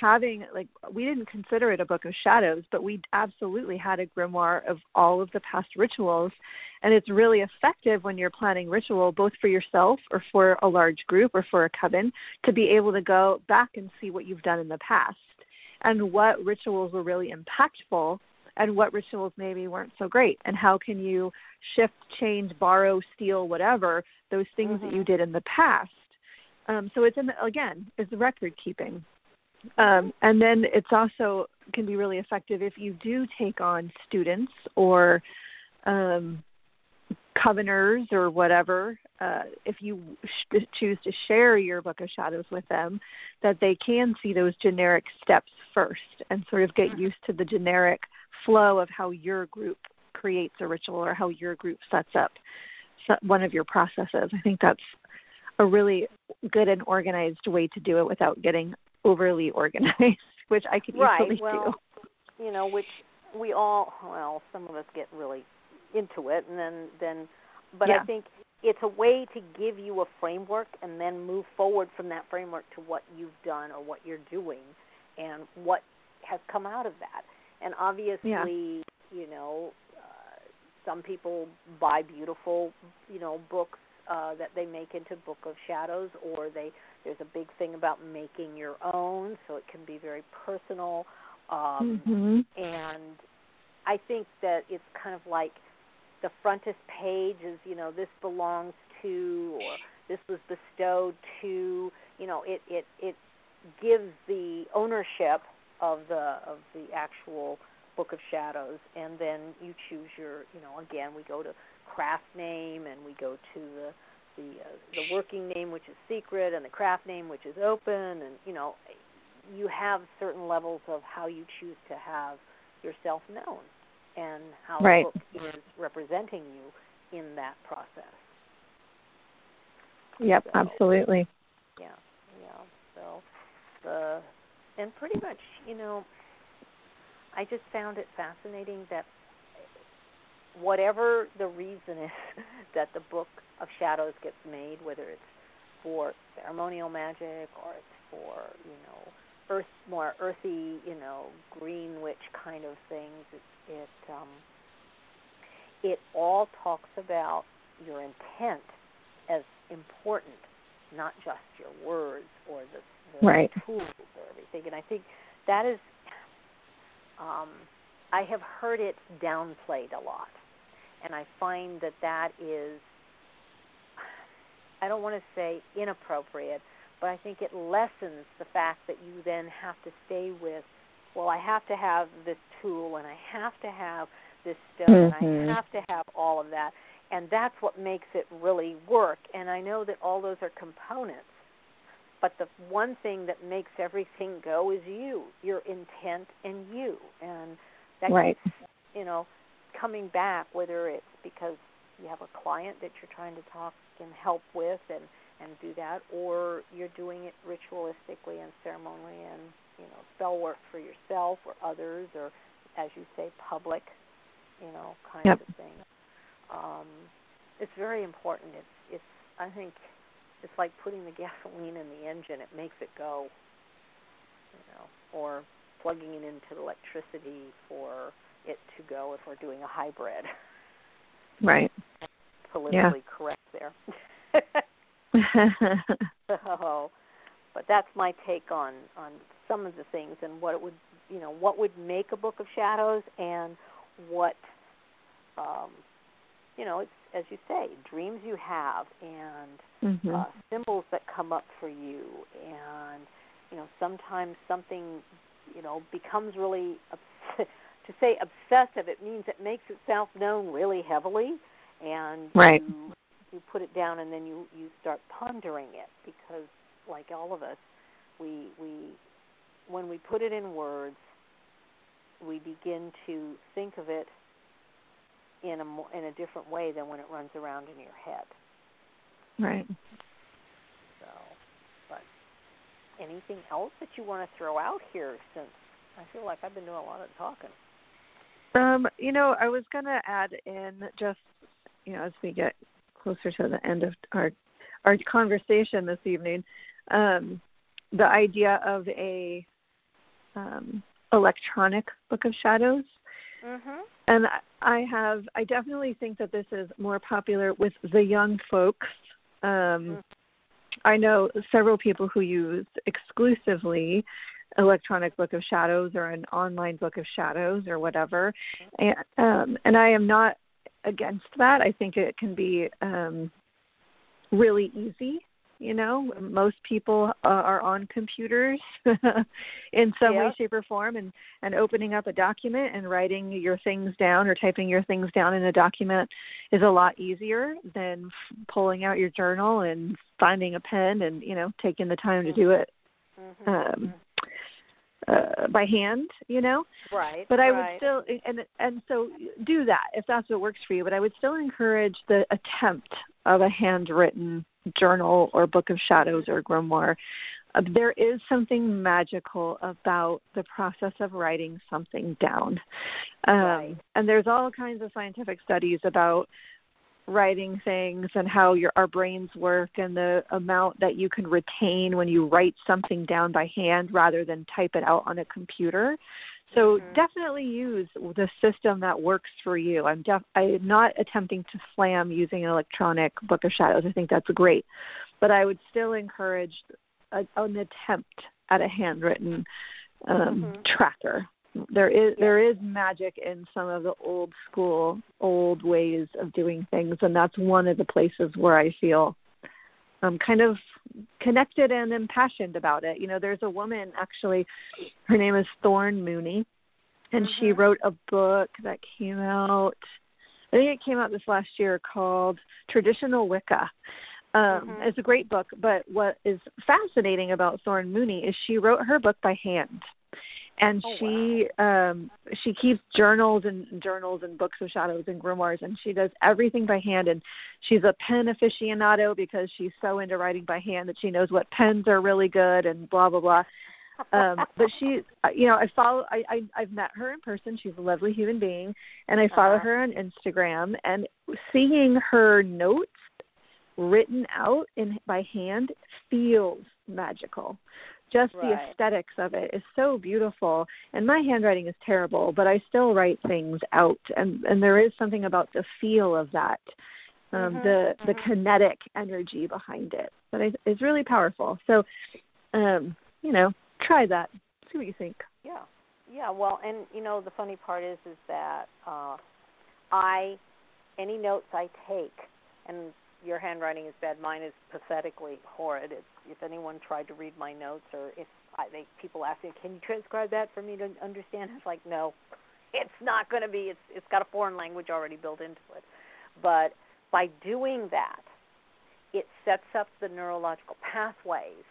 having like we didn't consider it a book of shadows but we absolutely had a grimoire of all of the past rituals. And it's really effective when you're planning ritual both for yourself or for a large group or for a coven to be able to go back and see what you've done in the past and what rituals were really impactful and what rituals maybe weren't so great. And how can you shift change borrow steal whatever those things mm-hmm. that you did in the past? Um, so it's in the, again is the record keeping um, and then it's also can be really effective if you do take on students or um, coveners or whatever, uh, if you sh- choose to share your book of shadows with them, that they can see those generic steps first and sort of get used to the generic flow of how your group creates a ritual or how your group sets up one of your processes. I think that's a really good and organized way to do it without getting overly organized, which I could right. easily well, do. You know, which we all well, some of us get really into it, and then then, but yeah. I think it's a way to give you a framework and then move forward from that framework to what you've done or what you're doing and what has come out of that. And obviously, yeah. you know, uh, some people buy beautiful, you know, books uh, that they make into Book of Shadows, or they there's a big thing about making your own, so it can be very personal. Um, mm-hmm. And I think that it's kind of like the frontispiece is, you know, this belongs to, or this was bestowed to. You know, it it it gives the ownership of the of the actual Book of Shadows, and then you choose your, you know, again we go to craft name and we go to the the uh, the working name which is secret and the craft name which is open and you know you have certain levels of how you choose to have yourself known and how right. the book is representing you in that process. Yep, so, absolutely. Yeah, yeah. So the and pretty much, you know, I just found it fascinating that whatever the reason is that the book of shadows gets made, whether it's for ceremonial magic or it's for you know earth, more earthy, you know, green witch kind of things. It, it um, it all talks about your intent as important, not just your words or the, the right. tools or everything. And I think that is, um, I have heard it downplayed a lot, and I find that that is, I don't want to say inappropriate, but I think it lessens the fact that you then have to stay with, well, I have to have this tool and I have to have this stone mm-hmm. and I have to have all of that. And that's what makes it really work. And I know that all those are components. But the one thing that makes everything go is you, your intent and you. And that right. keeps, you know, coming back, whether it's because you have a client that you're trying to talk and help with and and do that, or you're doing it ritualistically and ceremonially and you know spell work for yourself or others, or as you say, public, you know, kind yep. of thing. Um, it's very important. It's it's I think it's like putting the gasoline in the engine. It makes it go. You know, or plugging it into the electricity for it to go if we're doing a hybrid. Right. Politically yeah. correct there. so, but that's my take on on some of the things and what it would you know what would make a book of shadows and what um you know it's as you say dreams you have and mm-hmm. uh, symbols that come up for you and you know sometimes something you know becomes really to say obsessive it means it makes itself known really heavily and right. you you put it down and then you you start pondering it because like all of us we we when we put it in words we begin to think of it in a in a different way than when it runs around in your head. Right. So but anything else that you want to throw out here since I feel like I've been doing a lot of talking um you know I was going to add in just you know as we get closer to the end of our our conversation this evening, um, the idea of a um, electronic book of shadows. Mm-hmm. And I have, I definitely think that this is more popular with the young folks. Um, mm-hmm. I know several people who use exclusively electronic book of shadows or an online book of shadows or whatever, and um, and I am not against that. I think it can be um, really easy. You know, most people uh, are on computers in some yeah. way, shape, or form, and and opening up a document and writing your things down or typing your things down in a document is a lot easier than f- pulling out your journal and finding a pen and you know taking the time to do it mm-hmm. um, uh, by hand, you know. Right. But I right. would still and and so do that if that's what works for you. But I would still encourage the attempt of a handwritten journal or book of shadows or grimoire. Uh, there is something magical about the process of writing something down. Um, right. And there's all kinds of scientific studies about writing things and how your our brains work and the amount that you can retain when you write something down by hand rather than type it out on a computer. So mm-hmm. definitely use the system that works for you. I'm def- I'm not attempting to slam using an electronic book of shadows. I think that's great, but I would still encourage a, an attempt at a handwritten um, mm-hmm. tracker there is there is magic in some of the old school old ways of doing things and that's one of the places where i feel um kind of connected and impassioned about it you know there's a woman actually her name is thorn mooney and mm-hmm. she wrote a book that came out i think it came out this last year called traditional wicca um, mm-hmm. It's a great book, but what is fascinating about Thorn Mooney is she wrote her book by hand and oh, she wow. um she keeps journals and journals and books of shadows and grimoires and she does everything by hand. And she's a pen aficionado because she's so into writing by hand that she knows what pens are really good and blah blah blah. Um but she uh, you know i follow i, I i've met her in person. She's a lovely human being. And i follow uh-huh. her on instagram. And seeing her notes written out in by hand feels magical just right. the aesthetics of it is so beautiful and my handwriting is terrible but i still write things out and and there is something about the feel of that um Mhm, the the mhm. kinetic energy behind it that is, is really powerful so um you know try that see what you think Yeah, yeah. Well, and you know the funny part is is that uh, I any notes I take, and your handwriting is bad. Mine is pathetically horrid. It's, if anyone tried to read my notes, or if I, they people ask me, can you transcribe that for me to understand? It's like no, it's not going to be. It's it's got a foreign language already built into it. But by doing that, it sets up the neurological pathways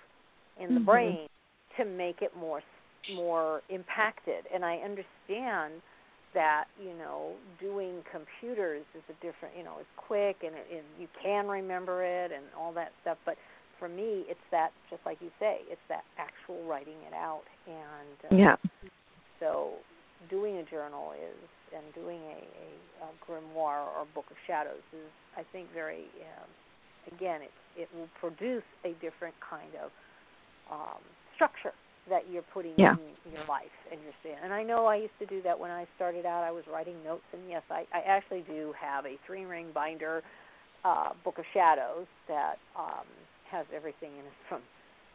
in the Mhm. brain to make it more more impacted and i understand that you know doing computers is a different you know it's quick and, it, and you can remember it and all that stuff. But for me it's that just like you say it's that actual writing it out. And uh, yeah. so doing a journal is and doing a, a, a grimoire or book of shadows is i think very um, again it it will produce a different kind of um, structure that you're putting Yeah. in your life and your stand. And I know I used to do that when I started out. I was writing notes, and yes, I, I actually do have a three ring binder uh, book of shadows that um, has everything in it from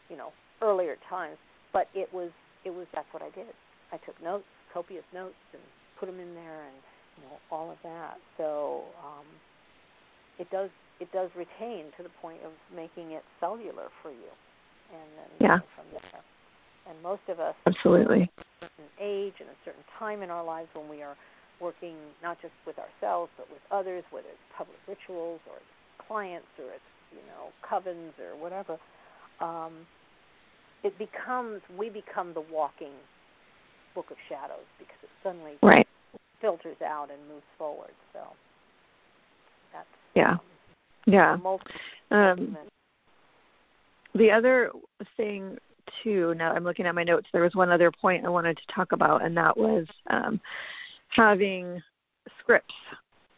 you know earlier times. But it was it was that's what I did. I took notes, copious notes, and put them in there, and you know all of that. So um, it does it does retain to the point of making it cellular for you, and then Yeah. from there. And most of us absolutely at a certain age and a certain time in our lives when we are working not just with ourselves but with others, whether it's public rituals or it's clients or it's you know covens or whatever, um, it becomes we become the walking book of shadows because it suddenly right filters out and moves forward. So that's Yeah. um, yeah um the other thing too now i'm looking at my notes there was one other point i wanted to talk about and that was um having scripts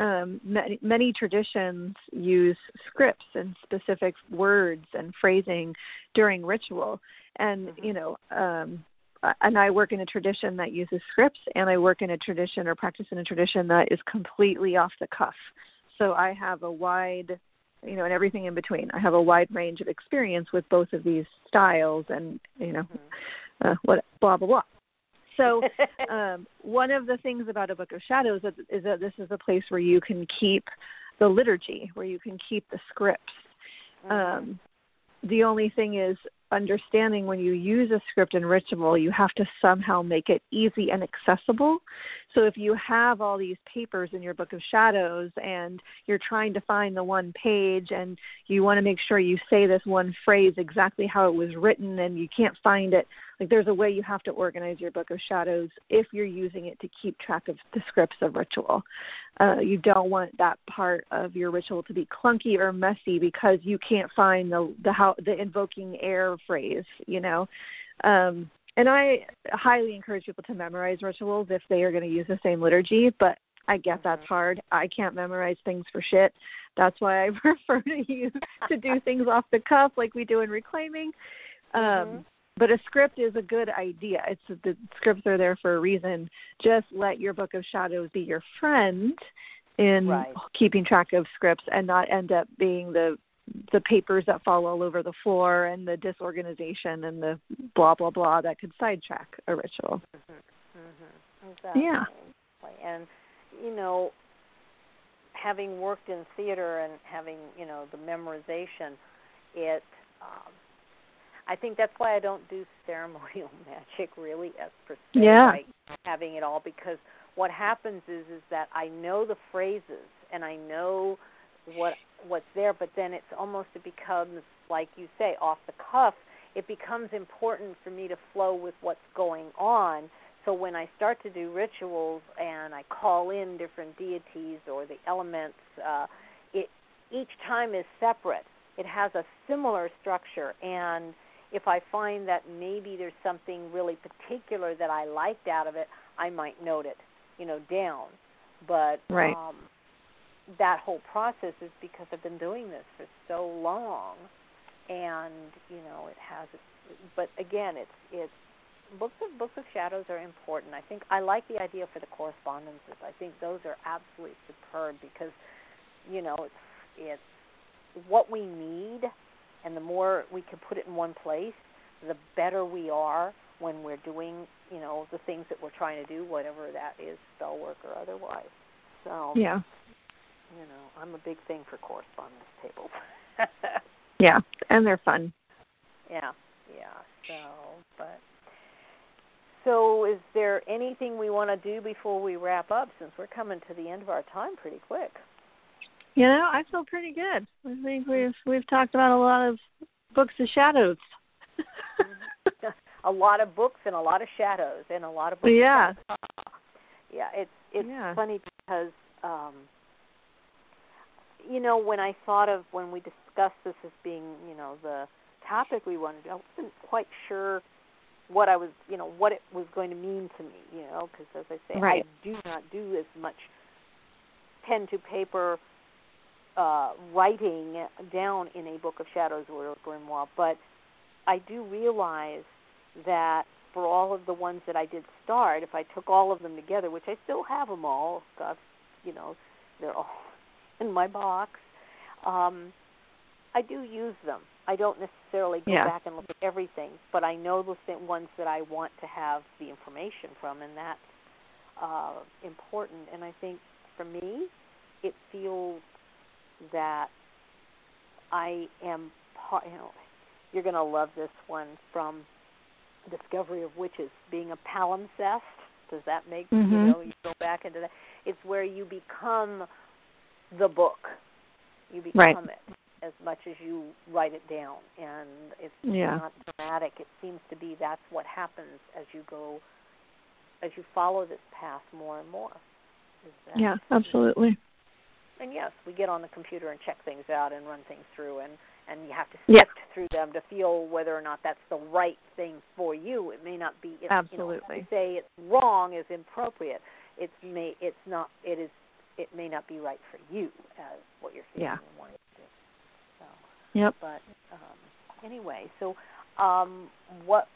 um many, many traditions use scripts and specific words and phrasing during ritual and Mhm. you know um and I work in a tradition that uses scripts, and I work in a tradition or practice in a tradition that is completely off the cuff. So I have a wide, you know, and everything in between. I have a wide range of experience with both of these styles, and you know, Mhm. uh, what blah blah blah. So um, one of the things about a book of shadows is, is that this is a place where you can keep the liturgy, where you can keep the scripts. Mhm. Um, the only thing is understanding when you use a script and ritual, you have to somehow make it easy and accessible. So if you have all these papers in your book of shadows and you're trying to find the one page and you want to make sure you say this one phrase exactly how it was written and you can't find it, like there's a way you have to organize your book of shadows if you're using it to keep track of the scripts of ritual. Uh, you don't want that part of your ritual to be clunky or messy because you can't find the the how the invoking air phrase, you know. Um, and I highly encourage people to memorize rituals if they are going to use the same liturgy, but I get that's hard. I can't memorize things for shit. That's why I prefer to use to do things off the cuff like we do in reclaiming. Um, Mhm. But a script is a good idea. It's the scripts are there for a reason. Just let your book of shadows be your friend in Right. keeping track of scripts and not end up being the the papers that fall all over the floor and the disorganization and the blah blah blah that could sidetrack a ritual. Mm-hmm. Exactly. Yeah. And you know, having worked in theater and having you know the memorization, it. Um, I think that's why I don't do ceremonial magic really as per se, Yeah. like having it all because what happens is is that I know the phrases and I know what what's there, but then it's almost it becomes like you say off the cuff. It becomes important for me to flow with what's going on. So when I start to do rituals and I call in different deities or the elements, uh, it each time is separate. It has a similar structure, and if I find that maybe there's something really particular that I liked out of it, I might note it, you know, down. But Right. um, that whole process is because I've been doing this for so long, and you know, it has but again, it's it's books of books of shadows are important. I think I like the idea for the correspondences. I think those are absolutely superb because you know it's it's what we need, and the more we can put it in one place, the better we are when we're doing you know the things that we're trying to do, whatever that is, spell work or otherwise. So yeah, you know, I'm a big thing for correspondence tables. yeah, and they're fun. Yeah, yeah. So, but so is there anything we want to do before we wrap up since we're coming to the end of our time pretty quick? You know, I feel pretty good. I think we've we've talked about a lot of books of shadows. a lot of books and a lot of shadows and a lot of books. Yeah. Yeah, it's it's yeah. funny because um you know, when I thought of when we discussed this as being, you know, the topic we wanted, I wasn't quite sure what I was, you know, what it was going to mean to me, you know, because as I say, right. I do not do as much pen to paper uh, writing down in a book of shadows or a grimoire, but I do realize that for all of the ones that I did start, if I took all of them together, which I still have them all, I've, you know, they're all in my box. Um, I do use them. I don't necessarily go yeah. back and look at everything, but I know the ones that I want to have the information from, and that's uh, important. And I think for me, it feels that I am part. You know, you're going to love this one from Discovery of Witches, being a palimpsest. Does that make mm-hmm. you know? You go back into that. It's where you become the book. You become right. it as much as you write it down, and it's yeah. not dramatic. It seems to be that's what happens as you go, as you follow this path more and more. yeah, absolutely. And yes, we get on the computer and check things out and run things through, and and you have to sift yeah. through them to feel whether or not that's the right thing for you. It may not be. Absolutely. You know, say it's wrong is inappropriate. It's may it's not. It is. It may not be right for you as what you're feeling yeah. and wanting to do. So. Yep. But um, anyway, so um, what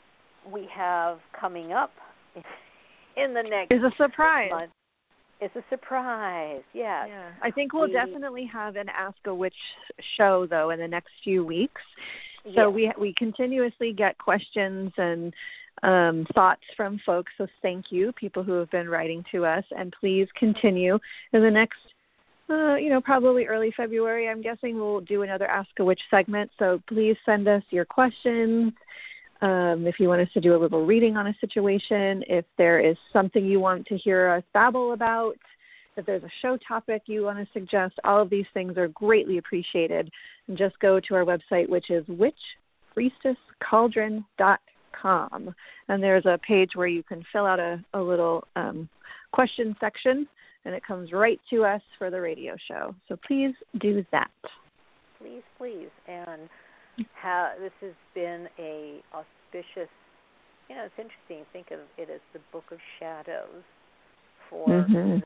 we have coming up in the next is a surprise. Month it's a surprise. Yes. Yeah. I think we'll we, definitely have an Ask a Witch show though in the next few weeks. So yes. we we continuously get questions and um, thoughts from folks. So thank you, people who have been writing to us, and please continue in the next. Uh, you know, probably early February. I'm guessing we'll do another Ask a Witch segment. So please send us your questions. Um, if you want us to do a little reading on a situation, if there is something you want to hear us babble about, if there's a show topic you want to suggest, all of these things are greatly appreciated. And just go to our website, which is witchpriestesscauldron.com. And there's a page where you can fill out a, a little um, question section, and it comes right to us for the radio show. So please do that. Please, please. And how this has been a auspicious you know it's interesting think of it as the book of shadows for mm-hmm. the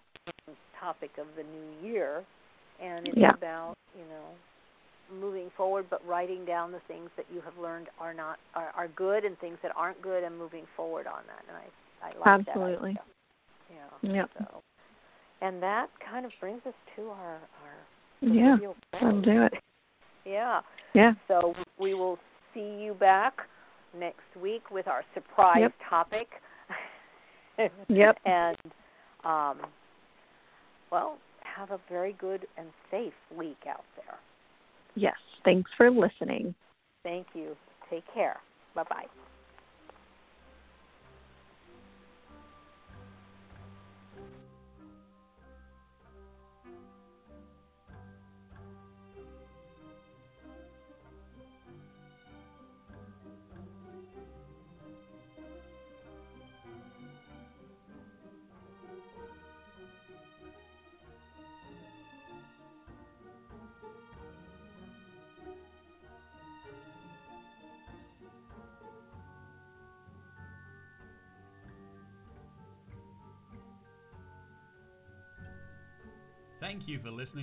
topic of the new year. And it's yeah. about you know moving forward but writing down the things that you have learned are not are, are good and things that aren't good and moving forward on that. And i i like absolutely that idea. yeah so. And that kind of brings us to our our yeah i'll do it. Yeah yeah. So we will see you back next week with our surprise yep. topic. yep. And um, well, have a very good and safe week out there. Yes. Thanks for listening. Thank you. Take care. Bye bye.